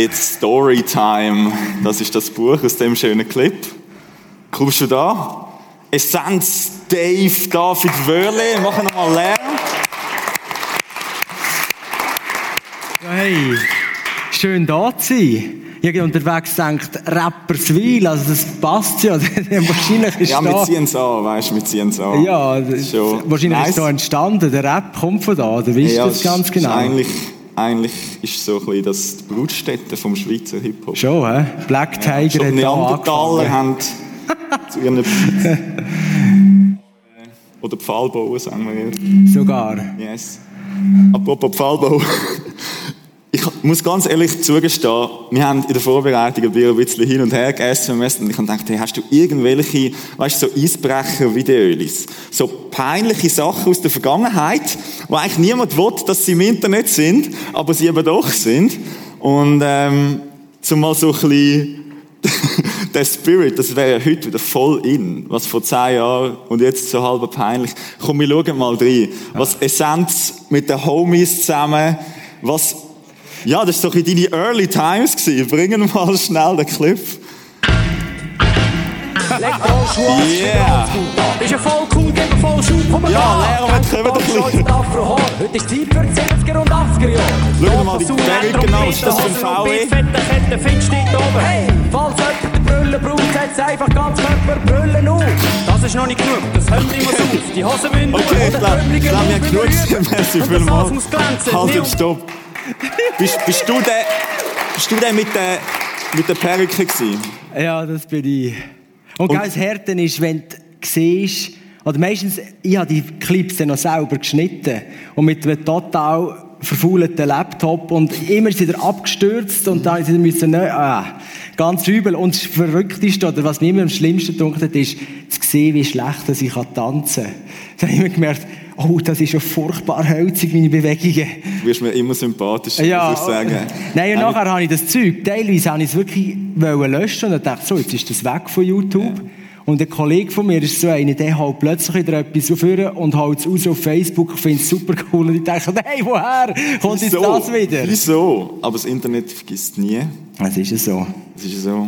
It's Storytime. Das ist das Buch aus dem schönen Clip. Kommst du da? Essenz, Dave, David Wörle, machen nochmal Lärm. Ja, hey, schön da zu sein. Ich habe unterwegs gedacht, Rapperswil, also das passt ja. wahrscheinlich ist Ja, wir ziehen es an, weißt du, wir ziehen es an. ja, das- Schon. wahrscheinlich Nice. ist da entstanden. Der Rap kommt von da, oder weißt du das es ganz ist genau? Eigentlich, eigentlich ist so ein bisschen das die Brutstätte vom Schweizer Hip-Hop. Schon, hä? Black Tiger Schon hat die da Neandertaler angefangen. haben zu ihren. Oder Pfahlbauen, sagen wir. Sogar. Yes. Apropos Pfahlbau. Ich muss ganz ehrlich zugestehen, wir haben in der Vorbereitung ein bisschen hin und her gegessen und ich habe gedacht, hey, hast du irgendwelche, weißt du, so Eisbrecher-Videos? So peinliche Sachen aus der Vergangenheit, wo eigentlich niemand will, dass sie im Internet sind, aber sie eben doch sind. Und, ähm, zumal so ein bisschen der Spirit, das wäre ja heute wieder voll in, was vor zehn Jahren und jetzt so halb peinlich. Komm, wir schauen mal rein. Was Essenz mit den Homies zusammen, was, ja, das war doch in deine Early Times gewesen. Bringen wir mal schnell den Clip. Yeah. Ist ja voll cool, gib mir voll komm mal Ja. Lehrer, jetzt kommen wir doch ein. Heute ist Zeit für die 70er und 80er Jahre. Schau mal die an, was ist das für ein VW? Fette Kette findest du nicht oben. Hey, falls jemand den Brüllen braucht, setzt einfach ganz Körper Brüllen auf. Das ist noch nicht genug, das hört niemand auf. Die Hosen müssen Okay, ich glaube, ich glaub, wir haben genug gesehen. Merci Und vielmals. Halt, stopp. Bist, bist du der, bist du der mit der, mit der Perücke gewesen? Ja, das bin ich. Und, Und- ganz Härten ist, wenn du siehst, oder meistens, ich habe die Clips dann noch selber geschnitten und mit einem total verfaulten Laptop und immer ist wieder abgestürzt und dann sie müssen neu, ah, ganz übel. Und das Verrückteste, oder was mir immer am schlimmsten hat, ist, zu sehen, wie schlecht ich tanzen kann. Da habe ich immer gemerkt, oh, das ist ja furchtbar hölzig, meine Bewegungen. Du wirst mir immer sympathischer, Ja, muss ich sagen. Nein, und nachher habe ich das Zeug, teilweise habe ich es wirklich löschen und dann dachte so, jetzt ist das weg von YouTube. Und ein Kollege von mir ist so einer, der haut plötzlich wieder etwas auf und haut es aus auf Facebook, ich finde es super cool. Und ich denke, hey, woher kommt jetzt das wieder? Wieso? Aber das Internet vergisst nie. Es ist ja so. Das ist so.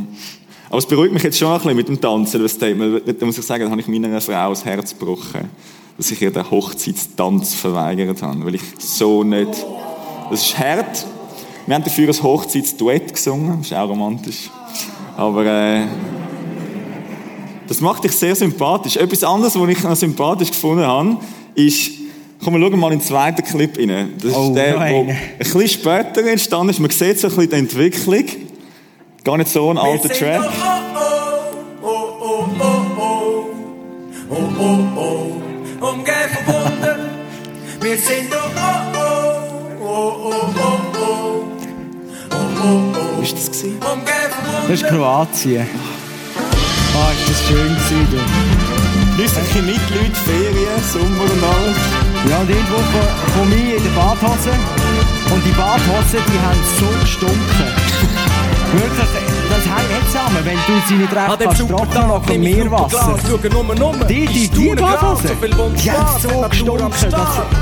Aber es beruhigt mich jetzt schon ein bisschen mit dem Tanzen, das Statement. Da muss ich sagen, da habe ich meiner Frau das Herz gebrochen, dass ich ihr den Hochzeitstanz verweigert habe, weil ich so nicht... Das ist hart. Wir haben dafür ein Hochzeitsduett gesungen, das ist auch romantisch. Aber äh, das macht dich sehr sympathisch. Etwas anderes, was ich noch sympathisch gefunden habe, ist, komm, wir schauen mal in den zweiten Clip rein. Das Oh, ist der, der ein bisschen später entstanden ist. Man sieht so ein bisschen die Entwicklung. Gar nicht so ein alter Track. Oh, oh, oh, oh, oh, oh, oh, oh, von Wunder. Wir sind oh, oh, oh, oh, oh, oh, oh, oh, oh, Ist das gewesen? von. Das ist Kroatien. Ah, ist das schön gewesen, du. Grüß euch mit, Leute, Ferien, Sommer und alles. Ja, und irgendwo komme ich in der Badhose und die Badhose, die haben so gestunken. Wirklich, das hängt zusammen, wenn du sie nicht recht kannst trocknen lassen vom Meerwasser. Die, die, die Badhose, die haben so gestunken, dass,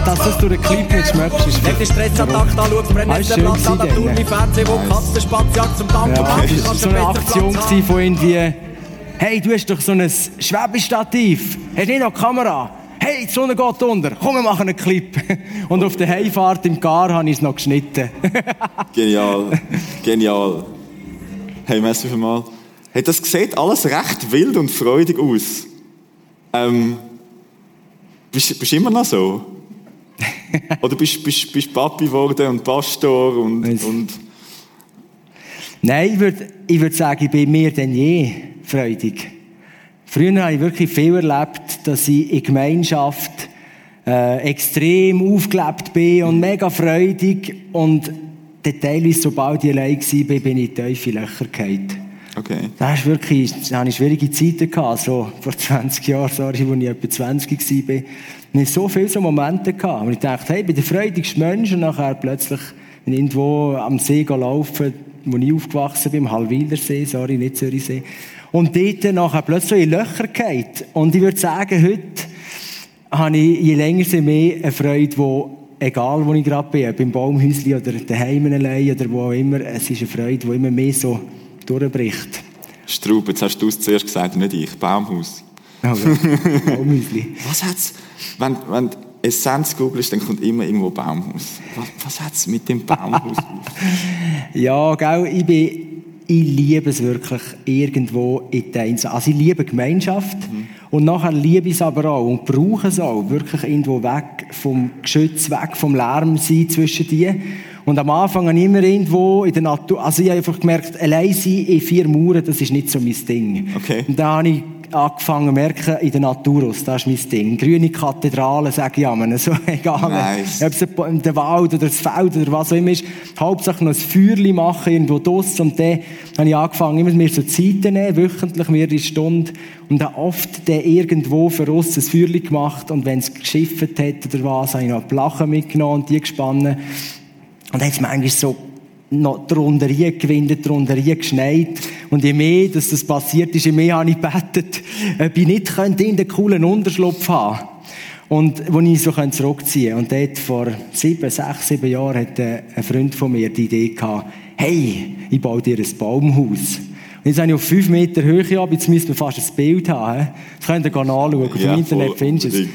dass das durch den Clip nicht schmeckst. ist Wenn du Stressattacke anschaust, brennt der Platz an der Tour, wie Fernsehen, wo Katzenspatziak zum Tanken Ja, das war so eine Aktion von irgendwie, hey, du hast doch so ein Schwebestativ, hast nicht noch eine Kamera? Hey, die Sonne geht unter, komm, wir machen einen Clip. Und auf der Heimfahrt im Gar habe ich es noch geschnitten. Genial. Genial. Hey, merci vielmals. Hey, das sieht alles recht wild und freudig aus. Ähm, bist, bist du immer noch so? Oder bist du bist, bist Papi geworden und Pastor und, und Nein, ich würde ich würd sagen, ich bin mehr denn je freudig. Früher habe ich wirklich viel erlebt, dass ich in Gemeinschaft äh, extrem aufgelebt bin und mega freudig. Und dann teilweise, sobald ich allein war, bin ich in tiefe Löcher gefallen. okay. Da hast wirklich, da hatte ich schwierige Zeiten gehabt, so vor 20 Jahren, sorry, als ich etwa 20 war. Ich hatte so viele so Momente gehabt, wo ich dachte, hey, ich bin der freudigste Mensch und nachher plötzlich bin ich irgendwo am See laufen, wo ich aufgewachsen bin, am Hallwildersee, sorry, nicht Zürichsee. Und dort nachher plötzlich in Löcher gefallen. Und ich würde sagen, heute habe ich je länger je mehr eine Freude, die egal wo ich gerade bin, ob im Baumhäuschen oder daheim allein oder wo auch immer, es ist eine Freude, die immer mehr so durchbricht. Straub, jetzt hast du es zuerst gesagt, nicht ich. Baumhaus. Also, Baumhäuschen. Was hat's, wenn, wenn du Essenz googelst, dann kommt immer irgendwo Baumhaus. Was, was hat's mit dem Baumhaus auf? Ja, gell, ich bin, ich liebe es wirklich irgendwo in den Einzel- Also ich liebe Gemeinschaft und nachher liebe ich es aber auch und brauche es auch, wirklich irgendwo weg vom Geschütz, weg vom Lärm sein zwischen die. Und am Anfang habe ich immer irgendwo in der Natur, also ich habe einfach gemerkt, allein sein in vier Mauern, das ist nicht so mein Ding. Okay. Und da habe ich angefangen merken, in der Natur aus, das ist mein Ding. Grüne Kathedrale, sage ich einmal, so egal. Nice. Ob es ein- der Wald oder das Feld oder was auch immer ist. Hauptsache noch ein Feuerchen machen, irgendwo draussen. Und dann habe ich angefangen, immer mir so Zeiten nehmen, wöchentlich mehrere Stunden. Und habe oft dann irgendwo für uns ein Feuerchen gemacht. Und wenn es geschifft hat oder was, habe ich noch Plachen mitgenommen und die gespannt. Und dann hat es manchmal so noch drunter gewindet, drunter geschneit. Und je mehr, dass das passiert ist, je mehr habe ich gebetet, ob ich nicht könnte in den coolen Unterschlupf haben und wo ich so zurückziehen könnte. Und dort vor sieben, sechs, sieben Jahren hatte ein Freund von mir die Idee gehabt, hey, ich baue dir ein Baumhaus. Und jetzt habe ich auf fünf Meter Höhe ab, jetzt müssen wir fast ein Bild haben. hä? Das könnt ihr anschauen, auf Ja, dem Internet findest du es.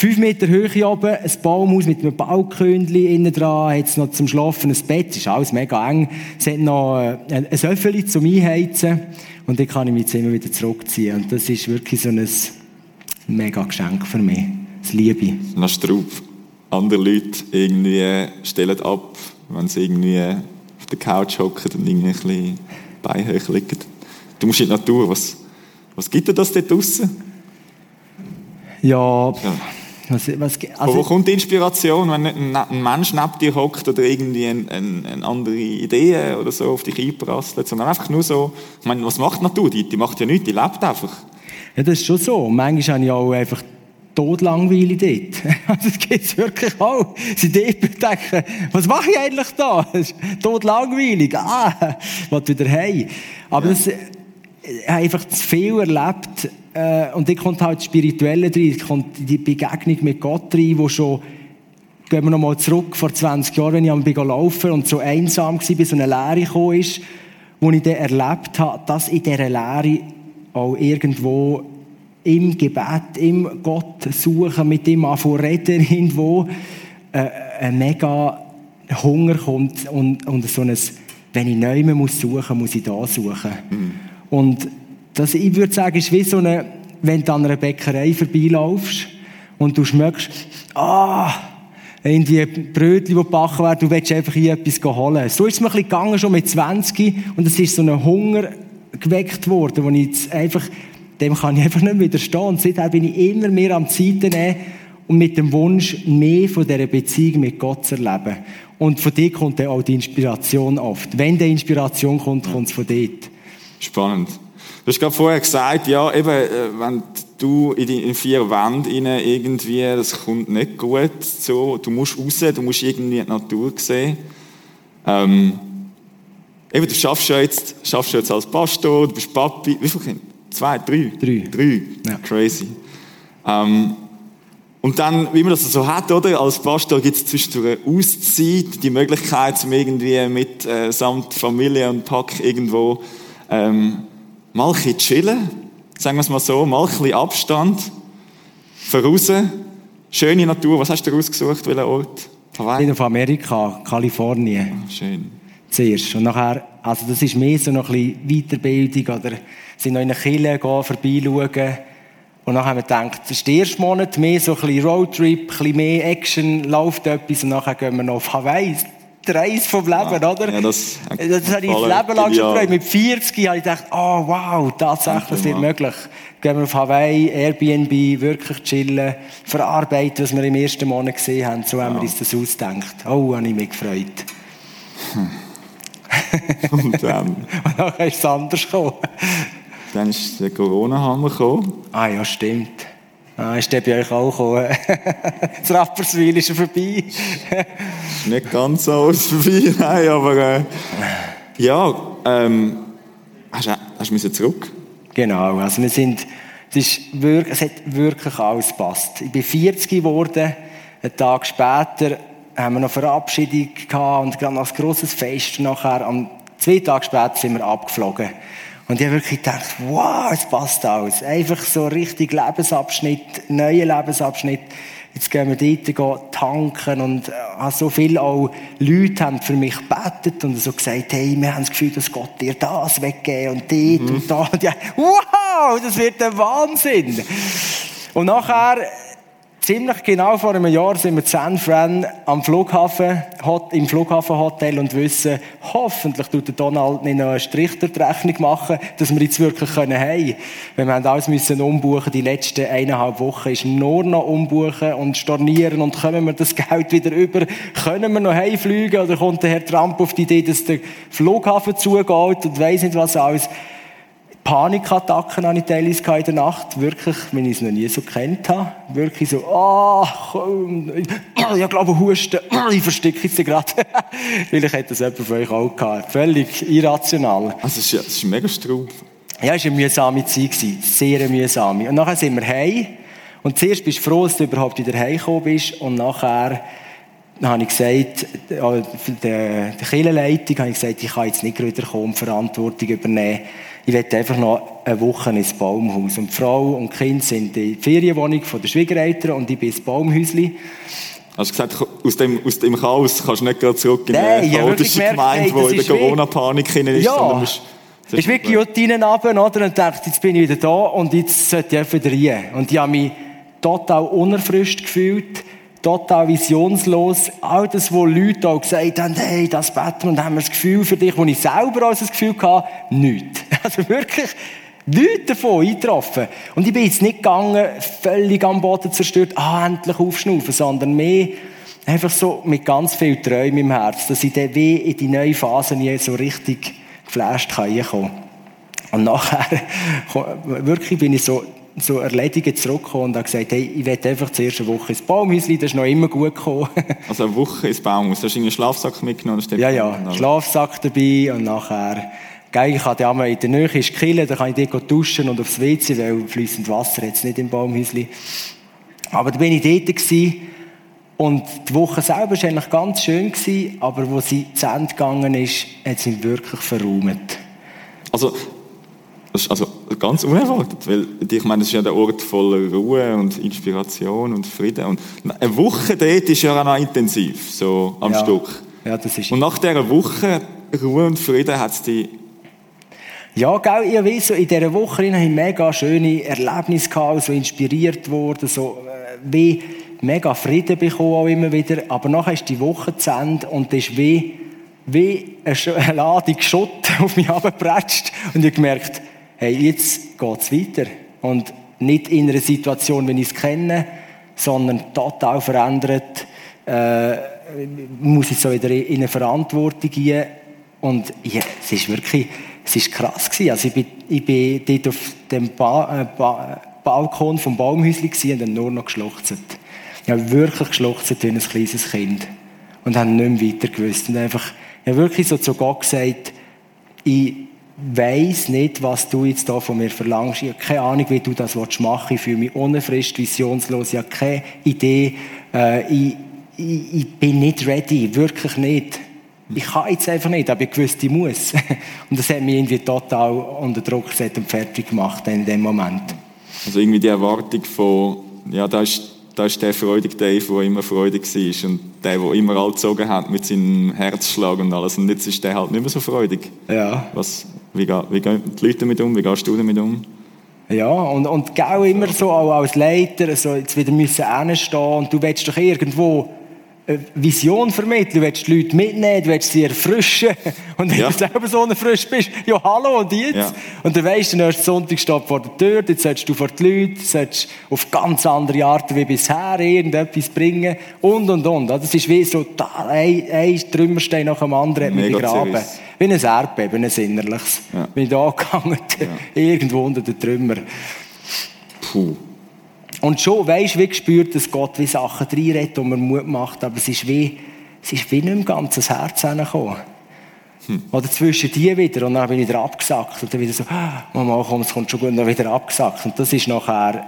Fünf Meter Höhe oben, ein Baumhaus mit einem Baukündli innen dran, hat es noch zum Schlafen ein Bett, ist alles mega eng. Es hat noch äh, ein Öffeli zum Einheizen und dann kann ich mich jetzt immer wieder zurückziehen. Und das ist wirklich so ein mega Geschenk für mich. Das liebe. Nach Straub. Andere Leute irgendwie stellen ab, wenn sie irgendwie auf der Couch hocken und irgendwie ein bisschen beinhoch liegen. Du musst in die Natur. Was, was gibt dir das dort draussen? Ja, Ja. Was, was, Von wo also, kommt die Inspiration, wenn nicht ein, ein Mensch neben dir hockt oder irgendwie eine, eine, eine andere Idee oder so auf dich einprasselt, sondern einfach nur so, ich meine, was macht die Natur? Die, die macht ja nichts, die lebt einfach. ja, das ist schon so. Manchmal habe ich auch einfach todlangweilig dort. Also, das gibt es wirklich auch. Sie denken, was mache ich eigentlich da? Das ist todlangweilig. Ah, will wieder heim. Aber das, ich habe einfach zu viel erlebt. Äh, und dann kommt halt das Spirituelle rein, kommt die Begegnung mit Gott rein, wo schon Gehen wir nochmal zurück, vor 20 Jahren, wenn ich am laufen und so einsam war, bis so eine Leere gekommen ist, wo ich dann erlebt habe, dass in dieser Leere auch irgendwo im Gebet, im Gott suchen, mit ihm anfangen reden, irgendwo äh, ein mega Hunger kommt und, und so ein, wenn ich neu muss suchen, muss ich da suchen. Und das, ich würde sagen, ist wie so eine, wenn du an einer Bäckerei vorbeilaufst und du schmeckst, ah, in die Brötchen, die gebacken werden, du willst einfach hier etwas holen. So ist es mir ein bisschen gegangen, schon mit 20. Und es ist so ein Hunger geweckt worden, wo ich jetzt einfach, dem kann ich einfach nicht widerstehen. Und seither bin ich immer mehr am Zeiten nehmen und mit dem Wunsch, mehr von dieser Beziehung mit Gott zu erleben. Und von dort kommt dann auch die Inspiration oft. Wenn die Inspiration kommt, kommt es von dort. Spannend. Du hast gerade vorher gesagt, ja, eben, äh, wenn du in die in vier Wände rein irgendwie, das kommt nicht gut, so, du musst raus, du musst irgendwie die Natur sehen. Ähm, eben, du schaffst ja jetzt, schaffst ja jetzt als Pastor, du bist Papi, wie viele Kinder? Zwei, drei? Drei. Drei. Ja. Crazy. Ähm, und dann, wie man das so hat, oder? Als Pastor gibt es zwischendurch eine Auszeit, die Möglichkeit, zum irgendwie mit äh, samt Familie und Pack irgendwo ähm, mal ein bisschen chillen, sagen wir es mal so, mal ein bisschen Abstand, voraus, schöne Natur. Was hast du rausgesucht, welcher Ort? Ich Hawaii? bin auf Amerika, Kalifornien. Schön. zuerst. Und nachher, also das ist mehr so noch ein bisschen Weiterbildung oder sind noch in eine Kirche gehen, vorbeischauen. Und dann haben wir gedacht, das ist der erste Monat mehr so ein bisschen Roadtrip, ein bisschen mehr Action, läuft etwas und nachher gehen wir noch auf Hawaii. Der Reis vom Leben, Ja, oder? ja, das- das habe ich das Leben lang schon gefreut. Mit 40 habe ich gedacht, oh wow, tatsächlich, das wird möglich. Gehen wir auf Hawaii, Airbnb, wirklich chillen, verarbeiten, was wir im ersten Monat gesehen haben. So haben wir uns das ausgedacht. Oh, habe ich mich gefreut. Und dann, Und dann ist es anders gekommen. dann ist der Corona-Hammer gekommen. Ah ja, stimmt. Ah, ist der bei euch auch gekommen? das Rapperswil ist er vorbei. Nicht ganz so aus vorbei, nein, aber äh, ja, ähm, hast du müssen zurück? genau, also wir sind, es, ist wirklich, es hat wirklich alles gepasst. Ich bin 40 geworden, einen Tag später haben wir noch Verabschiedung gehabt und gerade noch ein grosses Fest. Nachher, am zwei Tage später sind wir abgeflogen. Und ich habe wirklich gedacht, wow, es passt alles. Einfach so richtig Lebensabschnitt, neuer Lebensabschnitt. Jetzt gehen wir dort tanken und äh, so viele auch Leute haben für mich gebetet und so gesagt, hey, wir haben das Gefühl, dass Gott dir das weggeben und dort und da. Und ja, wow, das wird ein Wahnsinn. Und nachher, ziemlich genau vor einem Jahr sind wir in San Fran am Flughafen, im Flughafenhotel und wissen, hoffentlich tut der Donald nicht noch einen Strich durch die Rechnung machen, dass wir jetzt wirklich können hey. Weil wir haben alles müssen umbuchen, die letzten eineinhalb Wochen ist nur noch umbuchen und stornieren und kommen wir das Geld wieder über, können wir noch heimfliegen oder kommt der Herr Trump auf die Idee, dass der Flughafen zugeht und weiss nicht was alles. Panikattacken hatte ich teilweise in der Nacht. Wirklich, wenn ich es noch nie so kennt habe. Wirklich so, ah, komm, ich glaube, Husten, ich verstecke jetzt gerade. Vielleicht hat das jemand von euch auch gehabt. Völlig irrational. Also, es ist, mega Straub. Ja, es war eine mühsame Zeit. Sehr mühsame. Und nachher sind wir heim. Und zuerst bist du froh, dass du überhaupt wieder heimgekommen bist. Und nachher habe ich gesagt, äh, die, die Kirchenleitung habe ich gesagt, ich kann jetzt nicht wieder kommen, Verantwortung übernehmen. Ich werde einfach noch eine Woche ins Baumhaus. Und die Frau und Kinder sind in der Ferienwohnung von der Schwiegereltern und ich bin ins Baumhäusli. Hast du gesagt, aus dem, aus dem Chaos kannst du nicht gerade zurück in Nein, eine ich wirklich chaotische gemerkt, Gemeinde, hey, die das in der Corona-Panik hinein ist, Ja. sondern musst- Es ist wirklich Guillotine runter, oder? Und dachte, jetzt bin ich wieder da und jetzt sollte ich einfach wieder rein. Und ich habe mich total unerfrischt gefühlt, total visionslos. All das, wo Leute auch gesagt haben, hey, das beten und haben wir das Gefühl für dich, wo ich selber auch das Gefühl hatte, nichts. Also wirklich, nichts davon eingetroffen. Und ich bin jetzt nicht gegangen, völlig am Boden zerstört, ah, endlich aufschnaufen, sondern mehr einfach so mit ganz viel Träumen im Herz, dass ich dann wie in die neue Phase nie so richtig geflasht kann reinkommen. Und nachher, wirklich bin ich so, so erledigt zurückgekommen und habe gesagt, hey, ich will einfach die erste Woche ins Baumhäuschen, das ist noch immer gut gekommen. Also eine Woche ins Baumhaus. Hast du einen Schlafsack mitgenommen? ja, ja, Schlafsack dabei und nachher, gell, ich hatte einmal in der Nähe ist Kille, da kann ich dort duschen und aufs WC, weil fließend Wasser jetzt nicht im Baumhäuschen. Aber da bin ich dort gewesen, und die Woche selber war eigentlich ganz schön, gewesen, aber wo sie zu Ende gegangen ist, hat sie mich wirklich verräumt. Also, das ist also ganz unerwartet, weil ich meine, das ist ja der Ort voller Ruhe und Inspiration und Frieden. Und eine Woche dort ist ja auch noch intensiv, so am ja. Stück. Ja, das ist Und nach dieser Woche Ruhe und Frieden hat es die Ja, gell, ich weiss, so in dieser Woche hatte ich mega schöne Erlebnisse, gehabt, so inspiriert worden, so äh, wie mega Frieden bekommen auch immer wieder. Aber nachher ist die Woche zu Ende und das ist wie, wie eine Ladung Schutt auf mich abgepratscht. Und ich gemerkt, hey, jetzt geht's weiter. Und nicht in einer Situation, wie ich es kenne, sondern total verändert. Äh, muss ich so wieder in eine Verantwortung gehen. Und ja, es ist wirklich, es ist krass gewesen. Also ich bin, ich bin dort auf dem ba äh, ba Balkon Baumhäuschen gewesen und dann nur noch geschluchzt. Ich habe wirklich geschluchzt wie ein kleines Kind. Und habe nicht mehr weiter gewusst. Und einfach, ich habe wirklich so zu Gott gesagt, ich weiss nicht, was du jetzt da von mir verlangst. Ich habe keine Ahnung, wie du das machen willst. Ich fühle mich unerfrischt, visionslos. Ich habe keine Idee. Äh, ich, ich, ich bin nicht ready. Wirklich nicht. Ich kann jetzt einfach nicht, aber ich wusste, ich muss. Und das hat mich irgendwie total unter Druck gesetzt und fertig gemacht in dem Moment. Also irgendwie die Erwartung von, ja, da ist, da ist der freudige Dave, der immer freudig war und der, der immer all gezogen hat mit seinem Herzschlag und alles. Und jetzt ist der halt nicht mehr so freudig. Ja. Was, wie, wie gehen die Leute damit um? Wie gehst du damit um? Ja, und, und gell, immer so auch als Leiter, so jetzt wieder müssen hinstehen und du willst doch irgendwo Vision vermitteln, du willst die Leute mitnehmen, du willst sie erfrischen und wenn Ja. du selber so frisch bist, ja hallo und jetzt? Ja. Und dann weisst du, der nächste Sonntag steht vor der Tür, jetzt sollst du vor die Leute, sollst auf ganz andere Art wie bisher irgendetwas bringen und und und. Das ist wie so, ein, ein Trümmerstein nach dem anderen hat Mega begraben. zerrissen. Wie ein Erdbeben, ein innerliches. Ja. Bin ich da gegangen, irgendwo unter den Trümmer. Puh. Und schon weisst wie gespürt, dass Gott wie Sachen reinredet und mir Mut macht, aber es ist wie, es ist wie nicht im ganzen Herz hineingekommen. Oder zwischen die wieder und dann bin ich wieder abgesackt und dann wieder so, ah, Mama, komm, es kommt schon gut, und dann wieder abgesackt. Und das ist nachher,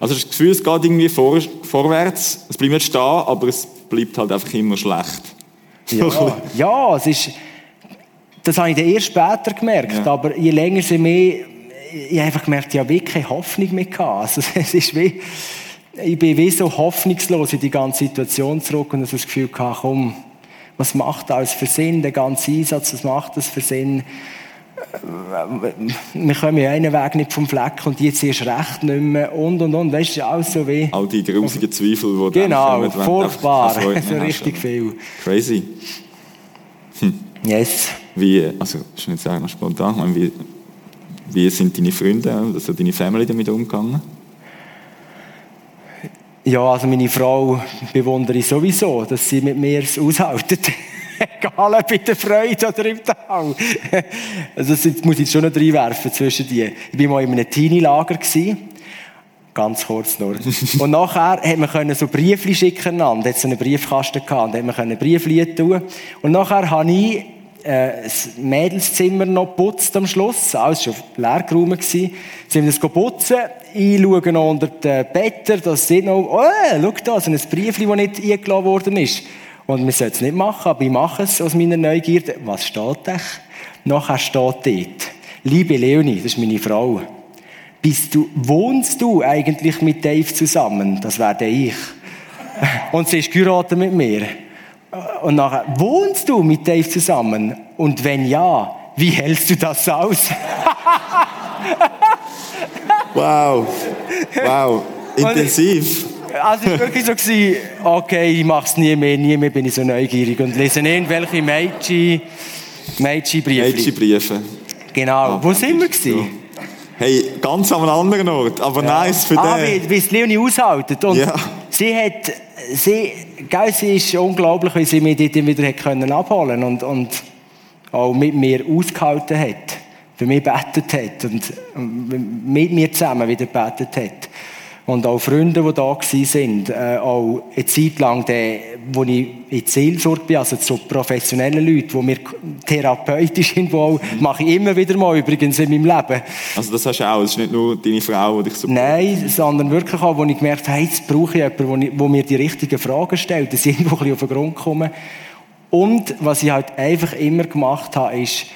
Also das Gefühl, es geht irgendwie vor, vorwärts, es bleibt nicht stehen, aber es bleibt halt einfach immer schlecht. Ja, ja es ist, das habe ich dann erst später gemerkt, Ja. aber je länger sie mehr, ich habe einfach gemerkt, ich habe wirklich keine Hoffnung mehr gehabt. Also, es ist wie, ich bin wie so hoffnungslos in die ganze Situation zurück und habe das Gefühl gehabt, komm, was macht das für Sinn, der ganze Einsatz, was macht das für Sinn? Wir kommen ja einen Weg nicht vom Fleck und jetzt erst recht nicht mehr und und und, weißt du, alles so wie... All die grusigen Zweifel, die Genau, kommen, furchtbar, so richtig viel. Crazy. Yes. Wie, also, ist nicht sagen, spontan, ich wie, wie sind deine Freunde, also deine Family damit umgegangen? Ja, also meine Frau bewundere ich sowieso, dass sie mit mir es aushaltet. Egal ob in der Freude oder im Tal. Also das muss ich jetzt schon noch reinwerfen zwischen die. Ich war mal in einem Teenie-Lager. Ganz kurz nur. Und nachher hat man können so Briefli schicken einander. Hat so einen Briefkasten gehabt. Und hat man können Briefli tun. Und nachher habe ich äh, das Mädelszimmer noch geputzt am Schluss. Alles schon leer geräumt gewesen. Sie haben das putzen. Noch unter den Betten. Da sieht noch, oh, schau da, so ein Briefli, das nicht eingeladen worden ist. Und wir sollten es nicht machen, aber ich mache es aus meiner Neugierde. Was steht da? Nachher steht dort, liebe Leonie, das ist meine Frau, bist du, wohnst du eigentlich mit Dave zusammen? Das wäre ich. Und sie ist geheiratet mit mir. Und nachher, wohnst du mit Dave zusammen? Und wenn ja, wie hältst du das aus? Wow! Wow! Intensiv! Also es war wirklich so, gewesen, okay, ich mache es nie mehr, nie mehr bin ich so neugierig und lese irgendwelche Mädchen, Mädchenbriefe. Mädchenbriefe. Genau. Wo sind wir gewesen? Hey, ganz an einem anderen Ort, aber nice für Ah, den. wie, wie es Leonie aushaltet. Und Ja. sie hat, sie, gell, sie ist unglaublich, wie sie mich dort wieder können abholen und, und auch mit mir ausgehalten hat. Für mich betet hat und mit mir zusammen wieder betet hat. Und auch Freunde, die da waren, äh, auch eine Zeit lang, die, wo ich in Seelsorge bin, also zu professionellen Leuten, die mir therapeutisch sind, wo auch, mache ich immer wieder mal übrigens in meinem Leben. Also das hast du auch, es ist nicht nur deine Frau, die dich so... Nein, sondern wirklich auch, wo ich gemerkt habe, jetzt brauche ich jemanden, wo mir die richtigen Fragen stellt, dass ich irgendwo ein bisschen auf den Grund komme. Und was ich halt einfach immer gemacht habe, ist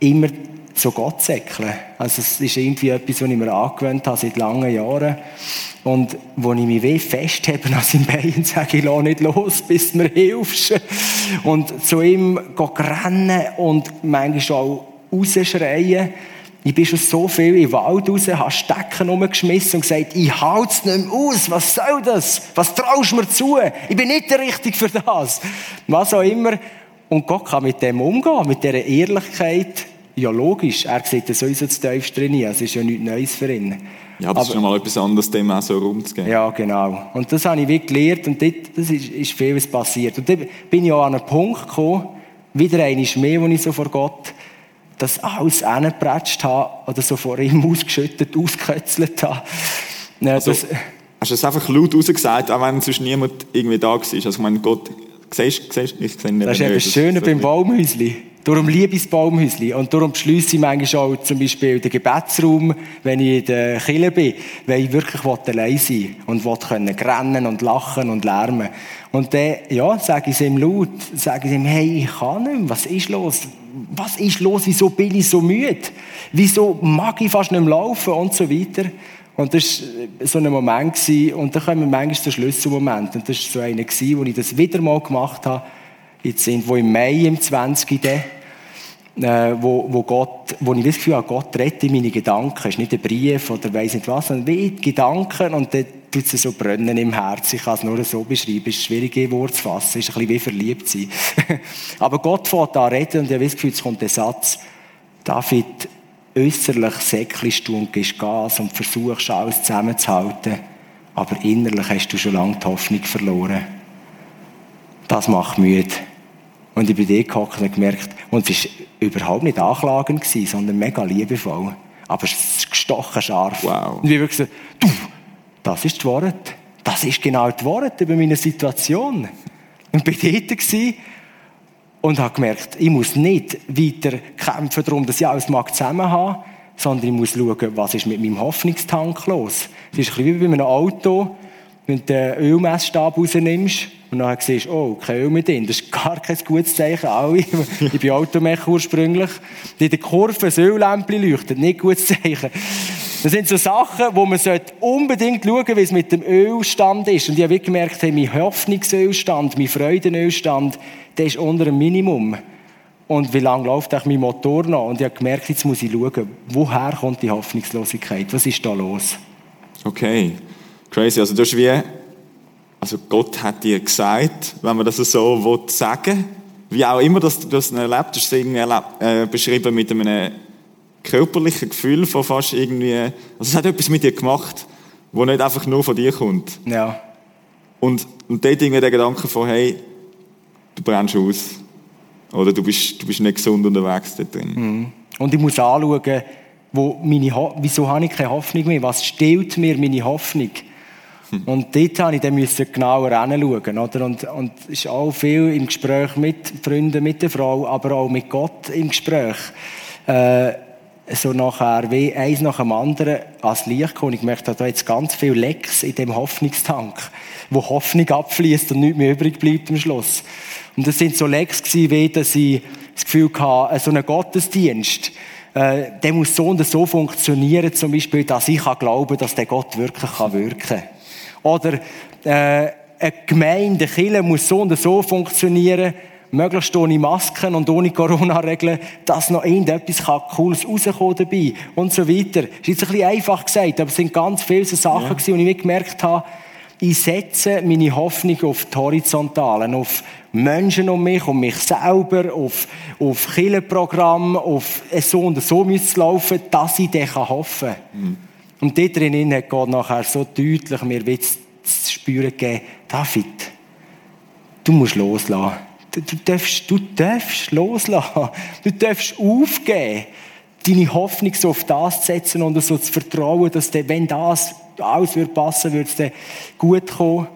immer zu Gott säckeln. Also es ist irgendwie etwas, was ich mir angewöhnt habe seit langen Jahren. Und wo ich mich weh festhebe an seinem Bein und sage, ich lasse nicht los, bis du mir hilfst. Und zu ihm rennen und manchmal auch rausschreien. Ich bin schon so viel den Wald raus, habe Stecken rumgeschmissen und gesagt, ich halte es nicht mehr aus, was soll das? Was traust du mir zu? Ich bin nicht der Richtige für das. Was auch immer. Und Gott kann mit dem umgehen, mit dieser Ehrlichkeit. Ja, logisch, er sieht das sowieso zu tief drin, es ist ja nichts Neues für ihn. Ja, aber es ist nochmal etwas anderes, dem auch so rumzugehen. Ja, genau. Und das habe ich wirklich gelernt und dort, das ist, ist vieles passiert. Und dann bin ich auch an einen Punkt gekommen, wieder einmal mehr, wo ich so vor Gott das alles hingepratscht habe oder so vor ihm ausgeschüttet, ausgekötzelt habe. Ja, Also, das, hast du es einfach laut rausgesagt, auch wenn sonst niemand irgendwie da war? Also ich meine, Gott, siehst siehst, ich sehe ihn das ist eben nicht. das Schöne beim Baumhäusli. Darum liebe ich das Baumhäusli. Und darum beschließe ich manchmal auch zum Beispiel den Gebetsraum, wenn ich in der Kirche bin, weil ich wirklich allein sein will und will können rennen und lachen und lärmen. Und dann, ja, sage ich es ihm laut, sage ich ihm, hey, ich kann nicht mehr, was ist los? Was ist los? Wieso bin ich so müde? Wieso mag ich fast nicht mehr laufen und so weiter? Und das war so ein Moment, gewesen, und da kommen manchmal so Schlüsselmomente. Und das war so einer, gewesen, wo ich das wieder mal gemacht habe. Jetzt sind, wo im Mai, im 20. Äh, wo, wo, Gott, wo ich das Gefühl habe, Gott rettet meine Gedanken. Es ist nicht ein Brief oder weiss nicht was, sondern wie Gedanken und dann tut es so brennen im Herzen. Ich kann es nur so beschreiben. Es ist schwierig, in Wort zu fassen. Es ist ein bisschen wie verliebt sein. Aber Gott fährt da reden und ich habe das Gefühl, es kommt der Satz, David, äußerlich säckelst du und gehst Gas und versuchst alles zusammenzuhalten, aber innerlich hast du schon lange die Hoffnung verloren. Das macht müde. Und ich bin dort gehockt und gemerkt, und es war überhaupt nicht anklagend, gewesen, sondern mega liebevoll. Aber es ist gestochen scharf. Wow. Und ich habe gesagt, du, das ist das Wort. Das ist genau das Wort über meine Situation. Und bin dort gewesen und habe gemerkt, ich muss nicht weiter kämpfen darum, dass ich alles mag zusammen habe, sondern ich muss schauen, was ist mit meinem Hoffnungstank los. Es ist ein bisschen wie bei einem Auto, wenn du den Ölmessstab rausnimmst und dann siehst oh, kein Öl mehr drin. Das ist gar kein gutes Zeichen. Alle. Ich bin Automech ursprünglich. In der Kurve ein Öllämpchen leuchtet. Nicht gutes Zeichen. Das sind so Sachen, wo man unbedingt schauen sollte, wie es mit dem Ölstand ist. Und ich habe gemerkt, hey, mein Hoffnungsölstand, mein Freudenölstand, der ist unter dem Minimum. Und wie lange läuft eigentlich mein Motor noch? Und ich habe gemerkt, jetzt muss ich schauen, woher kommt die Hoffnungslosigkeit? Was ist da los? Okay. Crazy. Also du hast wie, also Gott hat dir gesagt, wenn man das so will, sagen wie auch immer dass du das erlebt hast, irgendwie erlebt, äh, beschrieben mit einem körperlichen Gefühl von fast irgendwie, also es hat etwas mit dir gemacht, wo nicht einfach nur von dir kommt. Ja. Und, und dort irgendwie der Gedanke von, hey, du brennst aus. Oder du bist, du bist nicht gesund unterwegs dort drin. Mhm. Und ich muss anschauen, wo meine Ho wieso habe ich keine Hoffnung mehr? Was stillt mir meine Hoffnung? Und dort habe ich dann müssen genauer hinschauen, oder? Und, und ist auch viel im Gespräch mit Freunden, mit der Frau, aber auch mit Gott im Gespräch. Äh, so nachher, wie eins nach dem anderen als Licht kommen. Ich möchte da jetzt ganz viel Lecks in dem Hoffnungstank, wo Hoffnung abfließt und nichts mehr übrig bleibt am Schluss. Und das sind so Lecks gewesen, wie dass ich das Gefühl hatte, so ein Gottesdienst, äh, der muss so und so funktionieren, zum Beispiel, dass ich glauben kann, dass der Gott wirklich wirken kann. Oder äh, eine Gemeinde, eine Kirche muss so und so funktionieren, möglichst ohne Masken und ohne Corona-Regeln, dass noch irgendetwas Cooles rauskommen dabei und so weiter. Das ist jetzt ein bisschen einfach gesagt, aber es sind ganz viele so Sachen ja. und ich gemerkt habe, ich setze meine Hoffnung auf die Horizontalen, auf Menschen um mich, um mich selber, auf, auf Kirchenprogramm, auf so und so müssen laufen, dass ich dann hoffen kann. Mhm. Und dort drinnen hat Gott nachher so deutlich mir zu spüren gegeben, David, du musst loslassen. Du, du, darfst, du darfst loslassen. Du darfst aufgeben, deine Hoffnung so auf das zu setzen und so zu vertrauen, dass der, wenn das alles würde passen, würde es gut kommen.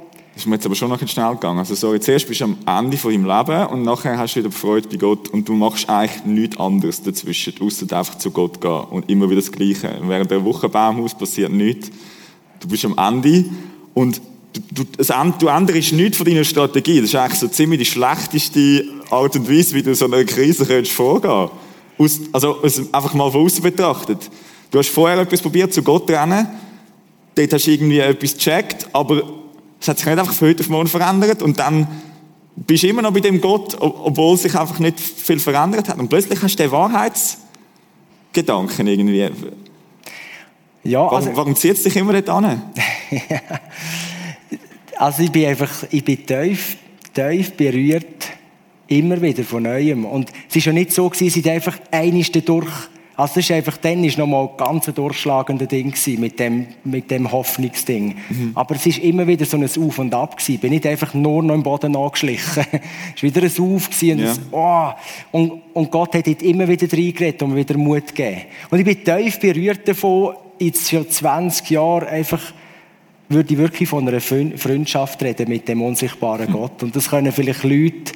Ist mir jetzt aber schon noch schnell gegangen. Also so, zuerst bist du am Ende von deinem Leben und nachher hast du wieder Freude bei Gott und du machst eigentlich nichts anderes dazwischen, außer einfach zu Gott gehen und immer wieder das Gleiche. Während der Woche beim Haus passiert nichts. Du bist am Ende und du, du, du änderst nichts von deiner Strategie. Das ist eigentlich so ziemlich die schlechteste Art und Weise, wie du so einer Krise könntest vorgehen aus, Also einfach mal von außen betrachtet. Du hast vorher etwas probiert, zu Gott rennen. Dort hast du irgendwie etwas gecheckt, aber es hat sich nicht einfach von heute auf morgen verändert und dann bist du immer noch bei dem Gott, obwohl sich einfach nicht viel verändert hat. Und plötzlich hast du den Wahrheitsgedanken irgendwie. Ja, also, warum, warum zieht es dich immer dort an? also ich bin einfach, ich bin tief, tief berührt, immer wieder von Neuem. Und es war ja nicht so, dass ich einfach einmal durch also das ist einfach, dann ist nochmal ein ganz durchschlagender Ding mit dem, mit dem Hoffnungsding. Mhm. Aber es ist immer wieder so ein Auf und Ab gewesen. Ich bin nicht einfach nur noch im Boden angeschlichen. es war wieder ein Auf gewesen und, ja. ein, oh. und, und Gott hat dort immer wieder reingeredet und mir wieder Mut gegeben. Und ich bin tief berührt davon, jetzt schon 20 Jahre einfach, würde ich wirklich von einer Freundschaft reden mit dem unsichtbaren mhm. Gott. Und das können vielleicht Leute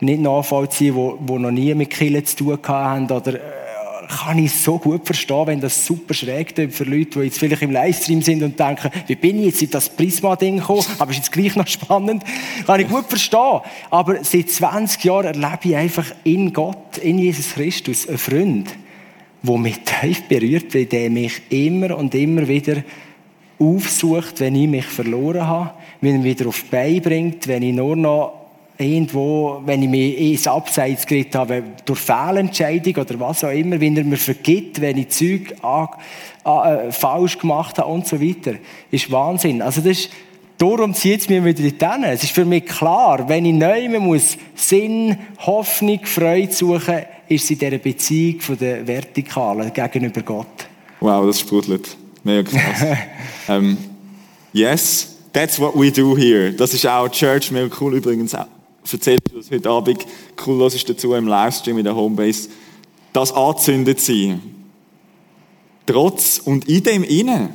nicht nachvollziehen, die, die noch nie mit Killen zu tun haben oder kann ich so gut verstehen, wenn das super schräg für Leute, die jetzt vielleicht im Livestream sind und denken, wie bin ich jetzt in das Prisma-Ding gekommen, aber ist jetzt gleich noch spannend. Kann ich gut verstehen. Aber seit 20 Jahren erlebe ich einfach in Gott, in Jesus Christus, einen Freund, der mich tief berührt, weil der mich immer und immer wieder aufsucht, wenn ich mich verloren habe, wenn er mich wieder auf die Beine bringt, wenn ich nur noch irgendwo, wenn ich mich ins Abseits geritten habe, durch Fehlentscheidung oder was auch immer, wenn er mir vergibt, wenn ich Zeug an, an, äh, falsch gemacht habe und so weiter, ist Wahnsinn. Also das ist, darum zieht es mich wieder dorthin. Es ist für mich klar, wenn ich neu muss Sinn, Hoffnung, Freude suchen, ist es in dieser Beziehung von der Vertikalen gegenüber Gott. Wow, das sprudelt. Mega krass. um, ähm, yes, that's what we do here. Das ist auch Church, mega cool übrigens auch erzählt das heute Abend, cool los ist dazu im Livestream in der Homebase, das anzündet sein. Trotz und in dem Innen,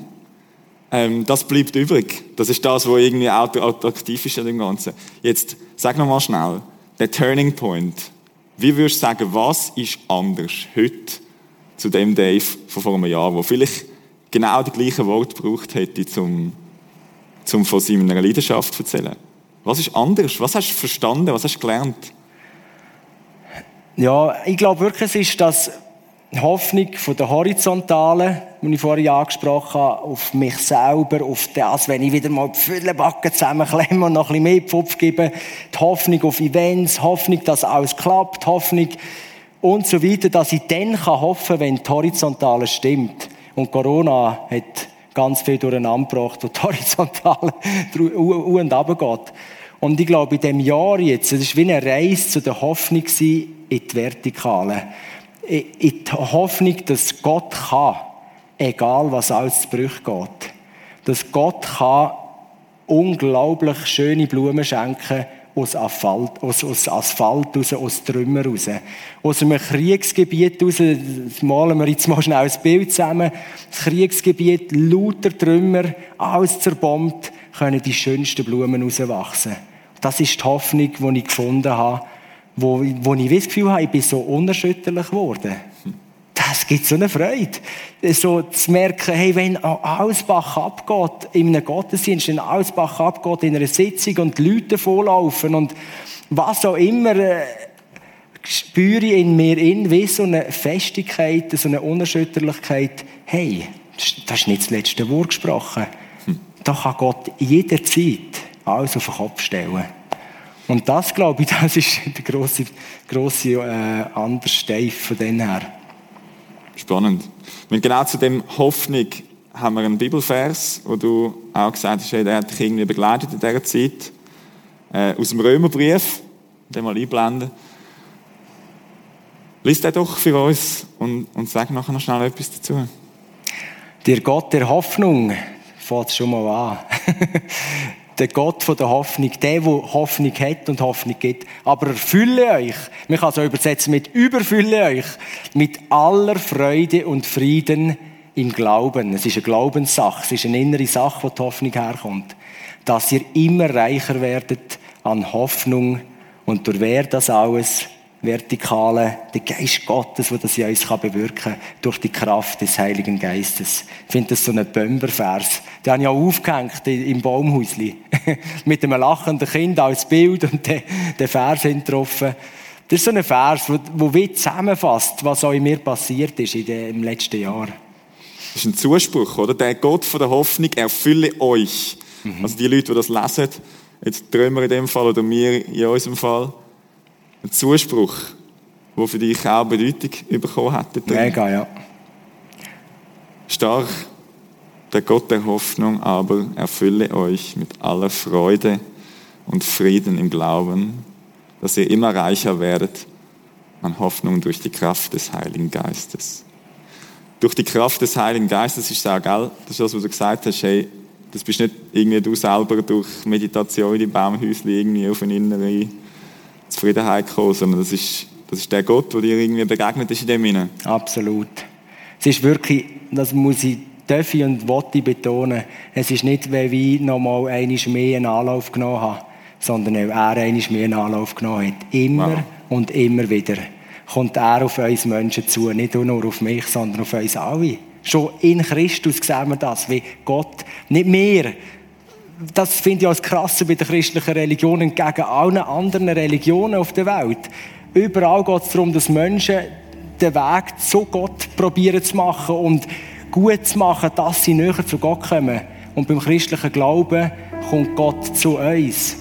ähm, das bleibt übrig. Das ist das, was irgendwie attraktiv ist an dem Ganzen. Jetzt, sag nochmal schnell, der Turning Point. Wie würdest du sagen, was ist anders heute zu dem Dave von vor einem Jahr, wo vielleicht genau die gleichen Worte gebraucht hätte, um um von seiner Leidenschaft zu erzählen. Was ist anders? Was hast du verstanden? Was hast du gelernt? Ja, ich glaube wirklich, es ist das Hoffnung von der Horizontalen, die ich vorhin angesprochen habe, auf mich selber, auf das, wenn ich wieder mal die Füllenbacken zusammenklemme und noch ein bisschen mehr Pfupf gebe, die Hoffnung auf Events, Hoffnung, dass alles klappt, Hoffnung und so weiter, dass ich dann kann hoffen wenn die Horizontale stimmt. Und Corona hat ganz viel durcheinander gebracht, wo die Horizontale u und runter geht. Und ich glaube, in diesem Jahr jetzt, es war wie eine Reise zu der Hoffnung in die Vertikale in die Hoffnung, dass Gott kann, egal was alles zu Brüch geht. Dass Gott kann unglaublich schöne Blumen schenken aus Asphalt, aus, aus Asphalt raus, aus Trümmer raus. Aus einem Kriegsgebiet raus, malen wir jetzt mal schnell ein Bild zusammen. Das Kriegsgebiet, lauter Trümmer, alles zerbombt, können die schönsten Blumen rauswachsen. Das ist die Hoffnung, die ich gefunden habe, wo, wo ich das Gefühl habe, ich bin so unerschütterlich geworden. Das gibt so eine Freude. So zu merken, hey, wenn alles Bach abgeht, in einem Gottesdienst, wenn alles Bach abgeht, in einer Sitzung und die Leute volllaufen und was auch immer, äh, spüre ich in mir in, wie so eine Festigkeit, so eine Unerschütterlichkeit, hey, das ist nicht das letzte Wort gesprochen. Da kann Gott jederzeit alles auf den Kopf stellen. Und das, glaube ich, das ist der grosse, grosse äh, Anderstein von denen her. Spannend. Und genau zu dem Hoffnung haben wir einen Bibelvers, wo du auch gesagt hast, der hat dich irgendwie begleitet in dieser Zeit. Äh, aus dem Römerbrief, den mal einblenden. Lies den doch für uns und, und sag nachher noch schnell etwas dazu. Der Gott der Hoffnung, fängt schon mal an. der Gott von der Hoffnung, der, der Hoffnung hat und Hoffnung gibt. Aber erfülle euch, man kann es auch übersetzen mit überfülle euch, mit aller Freude und Frieden im Glauben. Es ist eine Glaubenssache, es ist eine innere Sache, wo die Hoffnung herkommt. Dass ihr immer reicher werdet an Hoffnung und durch wer das alles Vertikale, der Geist Gottes, der das in uns bewirken kann, durch die Kraft des Heiligen Geistes. Ich finde das so ein Bömbervers. Den habe ich auch aufgehängt im Baumhäusli. Mit einem lachenden Kind als Bild und den, den Vers hintroffen. Das ist so ein Vers, der, wie zusammenfasst, was auch in mir passiert ist in dem, im letzten Jahr. Das ist ein Zuspruch, oder? Der Gott von der Hoffnung erfülle euch. Mhm. Also die Leute, die das lesen, jetzt Trümmer in dem Fall oder wir in unserem Fall, ein Zuspruch, der für dich auch Bedeutung bekommen hat. Mega, ja. Stark. Der Gott der Hoffnung aber erfülle euch mit aller Freude und Frieden im Glauben, dass ihr immer reicher werdet an Hoffnung durch die Kraft des Heiligen Geistes. Durch die Kraft des Heiligen Geistes ist es auch? Das ist das, was du gesagt hast, hey, das bist nicht irgendwie du selber durch Meditation in die Baumhäuschen irgendwie auf eine innere Zufriedenheit gekommen, sondern das ist, das ist der Gott, der dir irgendwie begegnet ist in dem Sinne. Absolut. Es ist wirklich, das muss ich dürfen und wollte betonen, es ist nicht, weil wir nochmal einmal mehr einen Anlauf genommen haben, sondern weil er einmal mehr einen Anlauf genommen hat. Immer wow. und immer wieder kommt er auf uns Menschen zu, nicht nur auf mich, sondern auf uns alle. Schon in Christus sehen wir das, wie Gott, nicht mehr, das finde ich als krasse bei den christlichen Religionen gegen allen anderen Religionen auf der Welt. Überall geht es darum, dass Menschen den Weg zu Gott probieren zu machen und gut zu machen, dass sie näher zu Gott kommen. Und beim christlichen Glauben kommt Gott zu uns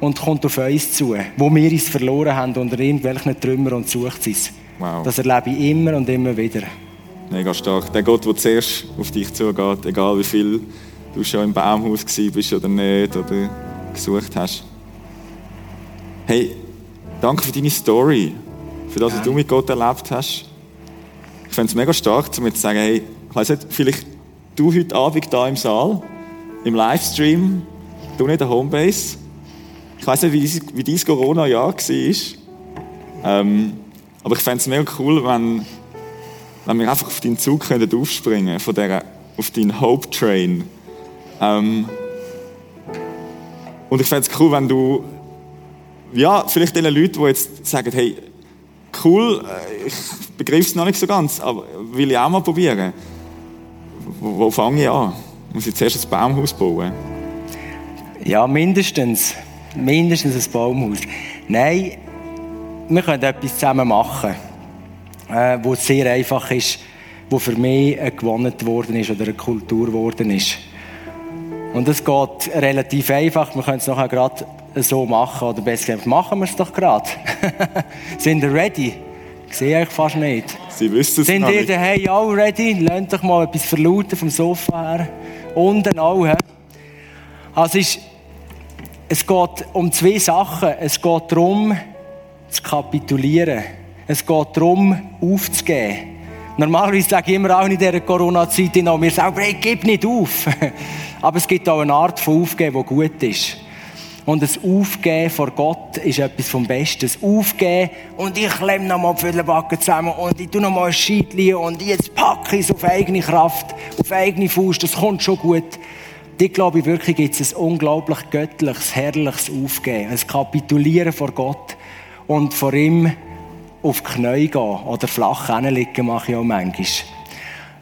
und kommt auf uns zu, wo wir uns verloren haben unter irgendwelchen Trümmern und sucht es. Wow. Das erlebe ich immer und immer wieder. Mega stark. Der Gott, der zuerst auf dich zugeht, egal wie viel du schon im Baumhaus bist oder nicht, oder gesucht hast. Hey, danke für deine Story, für das, was du mit Gott erlebt hast. Ich finde es mega stark, um jetzt zu sagen, hey, ich weiss nicht, vielleicht du heute Abend hier im Saal, im Livestream, du nicht der Homebase. Ich weiß nicht, wie, wie dein Corona-Jahr war. Ähm, aber ich fände es mega cool, wenn, wenn wir einfach auf deinen Zug können aufspringen von auf deinen Hope Train. Ähm, und ich fände es cool, wenn du, ja, vielleicht den Leuten, die jetzt sagen, hey, cool, äh, ich begreife es noch nicht so ganz, aber will ich auch mal probieren. Wo, fange ich an? Muss ich zuerst ein Baumhaus bauen? Ja, mindestens. Mindestens ein Baumhaus. Nein, wir können etwas zusammen machen, äh, wo sehr einfach ist, wo für mich äh, gewonnen worden ist oder eine Kultur geworden ist. Und es geht relativ einfach. Wir können es nachher gerade so machen. Oder besser gesagt, machen wir es doch gerade. Sind ihr ready? Ich sehe euch fast nicht. Sie wissen es Sind noch ihr nicht. daheim auch ready? Lasst euch mal etwas verlauten vom Sofa her. Unten auch. He? Also es, ist, es geht um zwei Sachen. Es geht darum, zu kapitulieren. Es geht darum, aufzugeben. Normalerweise sage ich immer auch in dieser Corona-Zeit noch mir selber, hey, gib nicht auf. Aber es gibt auch eine Art von Aufgeben, die gut ist. Und das Aufgeben vor Gott ist etwas vom Besten. Das Aufgeben und ich klemme nochmal die Backen zusammen und ich tue nochmal ein Scheitchen und jetzt packe ich es auf eigene Kraft, auf eigene Faust, das kommt schon gut. Ich glaube wirklich gibt es ein unglaublich göttliches, herrliches Aufgeben, ein Kapitulieren vor Gott und vor ihm auf die Knie gehen oder flach hinlegen mache ich auch manchmal.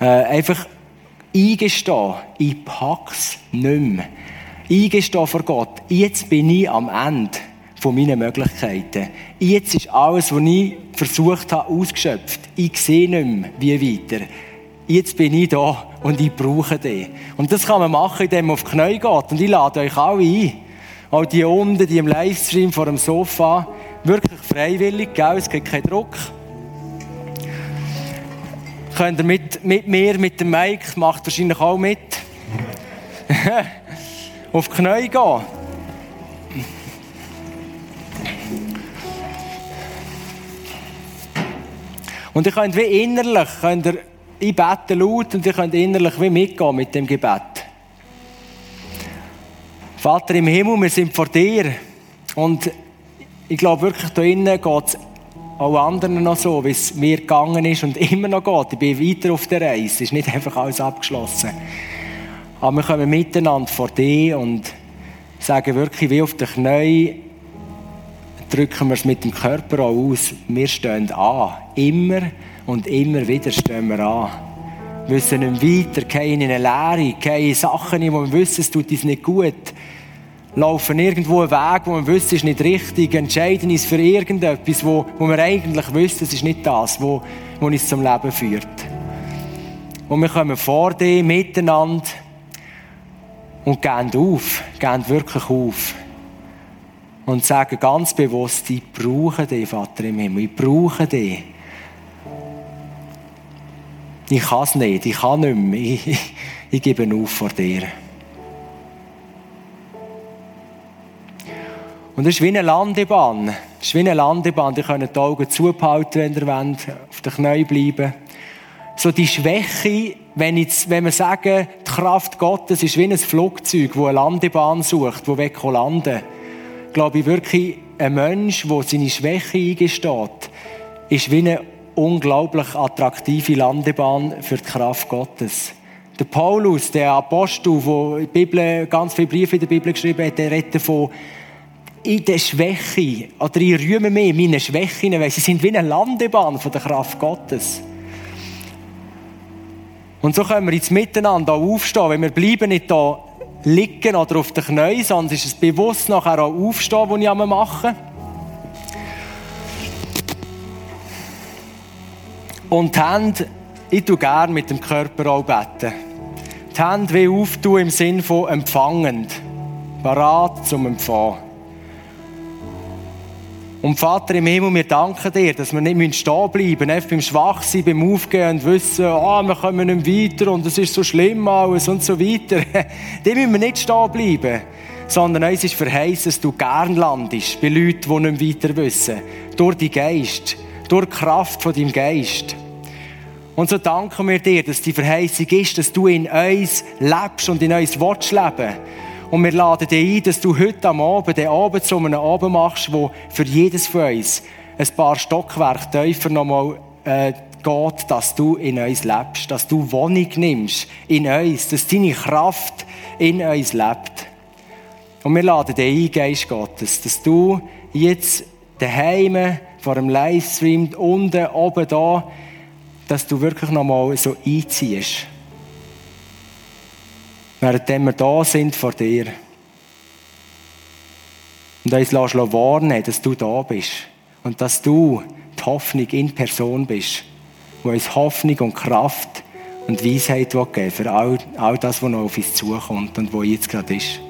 Äh, einfach eingestehen, ich pack's nicht mehr. Eingestehen vor Gott, jetzt bin ich am Ende von meinen Möglichkeiten. Jetzt ist alles, was ich versucht habe, ausgeschöpft. Ich sehe nicht mehr, wie weiter. Jetzt bin ich da und ich brauche den. Und das kann man machen, indem man auf die Knie geht. Und ich lade euch alle ein. Auch die unten, die im Livestream vor dem Sofa. Wirklich freiwillig, gell? es gibt keinen Druck. Könnt ihr mit, mit mir, mit dem Mike, macht wahrscheinlich auch mit. auf die Knie gehen. Und ihr könnt wie innerlich, könnt ihr, ich bete laut und ihr könnt innerlich wie mitgehen mit dem Gebet. Vater im Himmel, wir sind vor dir. Und ich glaube wirklich, da innen geht es auch anderen noch so, wie es mir gegangen ist und immer noch geht. Ich bin weiter auf der Reise. Es ist nicht einfach alles abgeschlossen. Aber wir kommen miteinander vor dir und sagen wirklich wie auf den Knien, drücken wir es mit dem Körper auch aus. Wir stehen an. Immer und immer wieder stehen wir an. Wir wissen nicht weiter, gehen in eine Leere, gehen in Sachen, wo wir wissen, es tut uns nicht gut. Laufen irgendwo einen Weg, wo wir wissen, es ist nicht richtig. Entscheiden uns für irgendetwas, wo, wo wir eigentlich wissen, es ist nicht das, wo, wo uns zum Leben führt. Und wir kommen vor dir miteinander und gehen auf, gehen wirklich auf. Und sagen ganz bewusst, ich brauche dich, Vater im Himmel, ich brauche dich. Ich kann es nicht, ich kann nicht mehr, ich, ich, gebe auf vor dir. Und das ist wie eine Landebahn. Das ist wie eine Landebahn. Ihr könnt die Augen zubehalten, wenn ihr wollt, auf den Knien bleiben. So die Schwäche, wenn, ich, wenn wir sagen, die Kraft Gottes ist wie ein Flugzeug, das eine Landebahn sucht, das weg landen. Glaube ich wirklich, ein Mensch, der seine Schwäche eingesteht, ist wie eine unglaublich attraktive Landebahn für die Kraft Gottes. Der Paulus, der Apostel, der die Bibel, ganz viele Briefe in der Bibel geschrieben hat, der redet davon, in der Schwäche, oder ich rühme mich meine Schwächen, weil sie sind wie eine Landebahn von der Kraft Gottes. Und so können wir jetzt miteinander aufstehen, weil wir bleiben nicht da liegen oder auf den Knien, sondern ist es bewusst nachher auch aufstehen, was ich machen Und die Hände, ich tue gerne mit dem Körper auch beten. Die Hände wie auftun im Sinn von empfangend. Parat zum Empfangen. Und Vater im Himmel, wir danken dir, dass wir nicht stehen bleiben müssen, beim Schwachsein, beim Aufgehen und wissen, oh, wir kommen nicht weiter und es ist so schlimm alles und so weiter. Dem müssen wir nicht stehen bleiben, sondern uns ist verheißen, dass du gern landest bei Leuten, die nicht weiter wissen. Durch die Geist, durch die Kraft von deinem Geist. Und so danken wir dir, dass die Verheißung ist, dass du in uns lebst und in uns willst und wir laden dich ein, dass du heute am Abend den Abend zu einem Abend machst, wo für jedes von uns ein paar Stockwerke tiefer nochmal äh, geht, dass du in uns lebst, dass du Wohnung nimmst in uns, dass deine Kraft in uns lebt. Und wir laden dich ein, Geist Gottes, dass du jetzt daheim vor dem Livestream unten, oben da, dass du wirklich nochmal so einziehst während wir da sind vor dir. und uns warnen, dass du da bist und dass du die Hoffnung in Person bist, wo uns Hoffnung und Kraft und Weisheit geben will für all, all das, was noch auf uns zukommt und wo jetzt gerade ist.